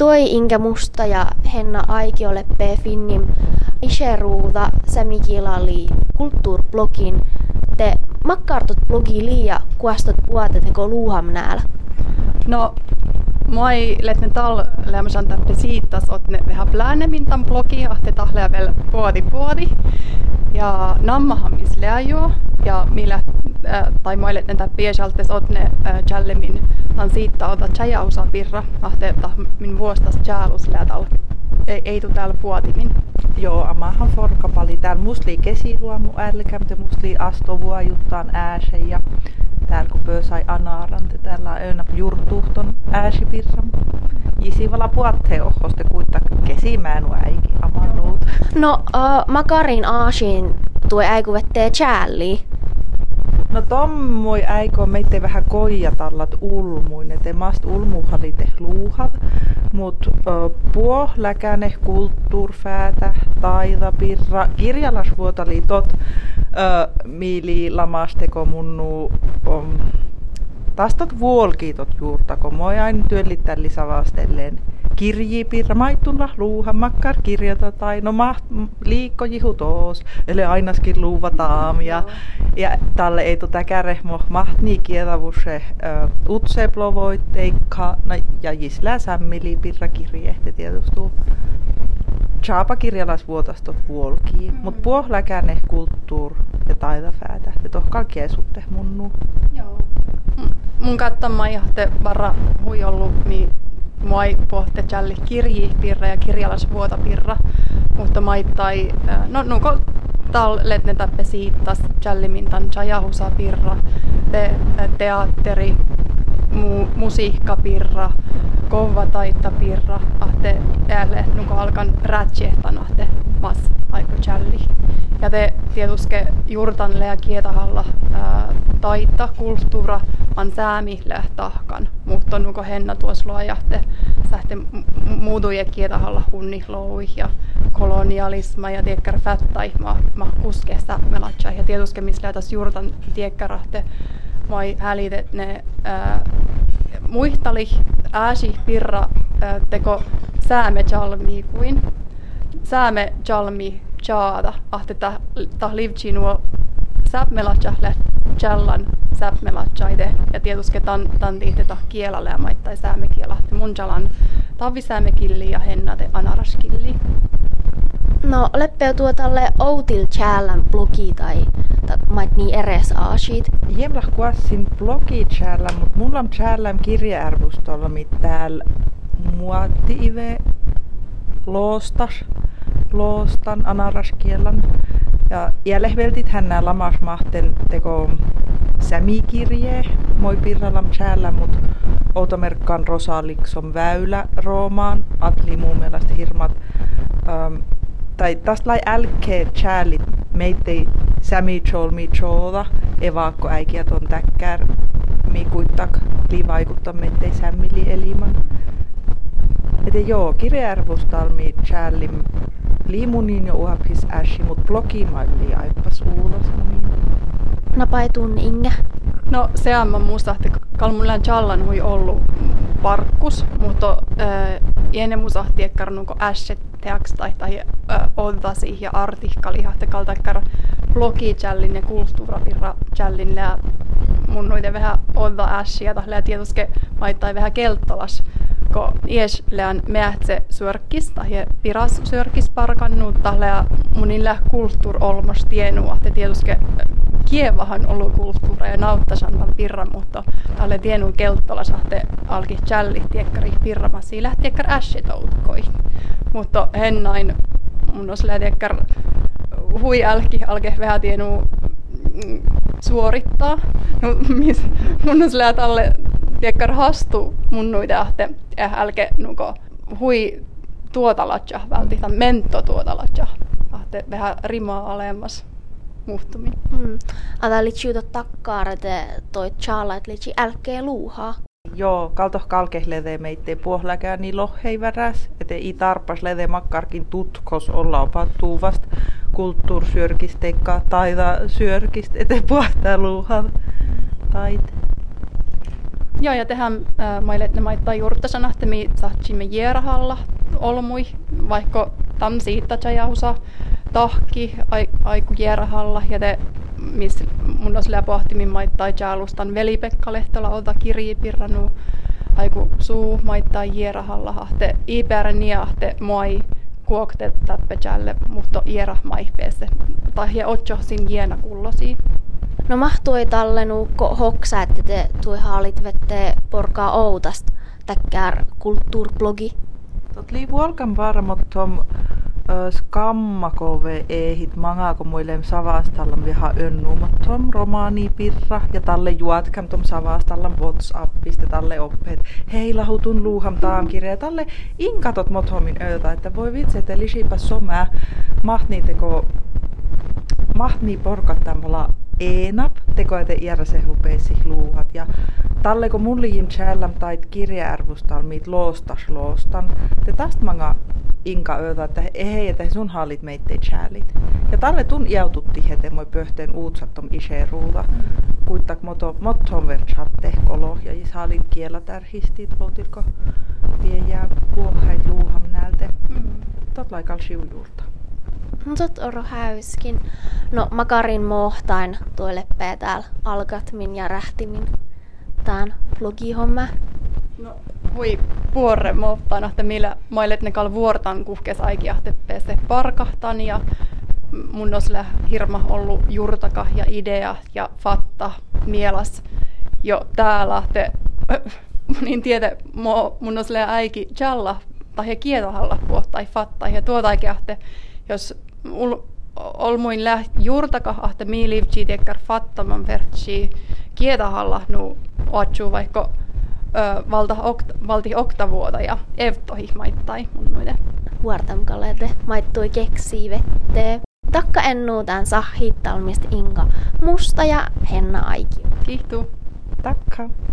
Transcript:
Toi inkä musta ja henna aikiolle p finnim iseruuta samikilali kulttuurblogin te makkartot blogi liia kuastot puoteteko luuham näällä? No, moi letne tal lämmösan täppe siitas ne vähän plänemmin tämän blogi, ahte tahlea vielä puodi puodi. Ja nammahan mis jo ja millä tai moille tätä piesaltes ne äh, challemin tan siitä ota chajausa pirra, ahte min vuostas chalus läätal ei, ei tu täällä puotimin. Joo, amahan forkapali täällä musli kesiluomu älkäm, te musli astovua juttaan ääse ja täällä kun pöösai anaaran, te täällä öönä jurtuhton ääsipirram. Jisivala puatte ohoste kuitta kesimäänu äiki amannuut. No, uh, makarin aasin tuo äiku vettee chälli. No tommoi äiko meitä vähän koijatallat ulmuin, että mast ulmuhalite luuhat, mut ö, puo läkäne kulttuurfäätä, taida, pirra, kirjalasvuotali tot, ö, miili lamasteko munnu, tastot vuolkiitot juurtako, moi aina työllittää lisävastelleen kirjipirra maittulla luuhan makkar kirjata tai no maht liikko jihutos, eli ainaskin luuvataan ja, ja tälle ei tuota kärehmo mahtni kietavuse uh, utse plovoitteikka no, ja jislää sämmili pirra kirjehti tietysti Chapa kirjalasvuotastot puolkii, mm. mut puohlakään kulttuur ja taitafäätä, ja tohkaa kiesutte munnu. Joo. Mun kattamma jahte varra hui ollut, niin moi pohte jalli kirji pirra ja kirjalas vuota pirra, mutta maittai, no nuko tal letne tappe siittas jallimintan jajahusa pirra, te, teatteri, mu, musiikka pirra, kova taitta pirra, ahte äälle nuko alkan rätsiehtan ahte mas jalli. Ja te tietysti jurtanle ja kietahalla taita, kulttuura, an säämihle tahkan, mutta nuko henna tuossa luojahte sähte muutuje kietahalla hunnihloui ja kolonialisma ja tiekkär fättai ma, ma kuskesta melatsa ja tietysti missä tässä jurtan tiekkarahte mai hälitet ne ää, muihtali ääsi pirra ää, teko sääme kuin sääme jalmi jaada ahte ta, ta livci nuo säpmelatsa jallan säpmelatsaide ja tietysti tan, tan tihteta kielalle ja maittai säämekielahti mun jalan tavisäämekilli ja hennate anaraskilli. No, leppeu tuo tälle outil challän blogi tai mait niin eres aasit? Jemlah kuassin blogi challän, mutta mulla on challän kirjaarvustolla, mitä täällä muotti ive loostas, loostan anaraskielan. Ja, ja lehveltit hän lamasmahten teko sämikirje, moi pirralam chäällä, mut outomerkkaan Rosalikson väylä Roomaan, atli mun mielestä hirmat. Ähm, tai tästä lai älkee chäälit meittei sämi cholmi choda, evaakko äikiä ton täkkär, li vaikuttaa meittei sämmili eliman. Et joo, kirjaarvostalmi chäälim liimunin jo uhapis äsi, mut blogiin malli aippas uulas munin. Napaitun inga. No se on musta, että kalmullään challan hui ollut parkkus, mutta äh, ennen musta tiekkarnuko ässet teaks tai tai äh, odasi ja artikkali hahte kaltakkar blogi challin ja kulttuurapirra challin ja mun noite vähän odda ässiä ja tietysti maittai vähän kelttolas ko ies lean mehtse sörkis tai piras sörkis parkannut ja munilla kulttuur olmos tienua, että tietysti Kievahan ollut kulttuura ja nauttasan tämän pirran, mutta tälle tienun kelttola sahte alki challi tiekkari pirramasi lähti tiekkar ässitoutkoi. Mutta hennain mun os tiekkar hui älki alke vähän tienu mm, suorittaa. No, mis, mun os alle tiekkar hastu mun nuita ahte eh, älke nuko hui tuotalatja välti, tai mento tuotalatja. Ahte vähän rimaa alemmas muuttuminen. Mm. Ata takkaan, että toi chala, että liittyy älkee luuhaa. Joo, kaltoh kalkehlede meitte puohlakään niin lohei väräs, että ei tarpas lede makkarkin tutkos olla opattuuvast kulttuursyörkisteikka taida syörkist, ete puhtaa luuhaa taite. Joo, ja tehän äh, ne maittaa juurta että me saatsimme jierahalla olmui, vaikka tam siitä jausa tahki aiku jierahalla, ja te missä mun olisi pohtimin maittaa jaalustan veli-Pekka Lehtola ota kirjipirranu aiku suu maittaa jierahalla te iipärä niahte moi kuokte tappejalle mutta iera maihpeesse tai he otsohsin jiena kullosi. No mahtui tallenu hoksa, että te tui haalit vette porkaa outast täkkär kulttuurblogi. Tot lii vuolkan varmot tom skammakove ehit mangako muille savastallan viha önnumattom romaani pirra ja talle juotkam tom savastallan whatsappista talle oppeet hei lahutun luuham kirja talle inkatot mothomin öötä että voi vitsi että lisipä somää mahtniiteko mahtni porkattamalla enap teko ete iärse hupeisi luuhat ja talle kun mun liim challam tait kirjaarvustal mit loostas loostan te tästä manga inka öötä, että hei, että sun hallit meitte chäälit. Ja talle tun iaututti hete moi pöhteen uutsattom ishe ruuta. Kuittak moto, motton verchatte kolo ja is hallit kiela tärhistit voltilko viejää puohait luuham näältä. Mm. Tot laikal siujuurta. No tot oro häyskin. No makarin mohtain tuolle täällä algatmin ja rähtimin. Tään blogihomma. No hui puorre muuttaan, että millä mailet ne vuortan kuhkes aikiahteppeeseen parkahtan ja mun olisi hirma ollut jurtaka ja idea ja fatta mielas jo täällä, te, niin tiede mun olisi äiki jalla tai kietohalla puhtai fatta ja tuota aikiahte, jos ul, olmuin läht jurtaka ahte miilivtsi tekkar fattaman vertsi kietohalla nu oatsuu vaikka valta, okta, valti oktavuota ja evtohi maittai mun noide. Vuortamkalete maittui keksii vette. Takka ennuutaan sahittalmista Inka Musta ja Henna Aiki. Kiitos. Takka.